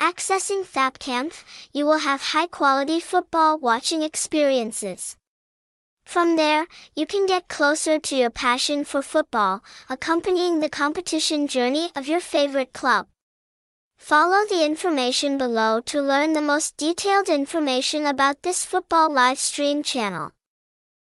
Accessing Thapcam, you will have high-quality football watching experiences. From there, you can get closer to your passion for football, accompanying the competition journey of your favorite club. Follow the information below to learn the most detailed information about this football live stream channel.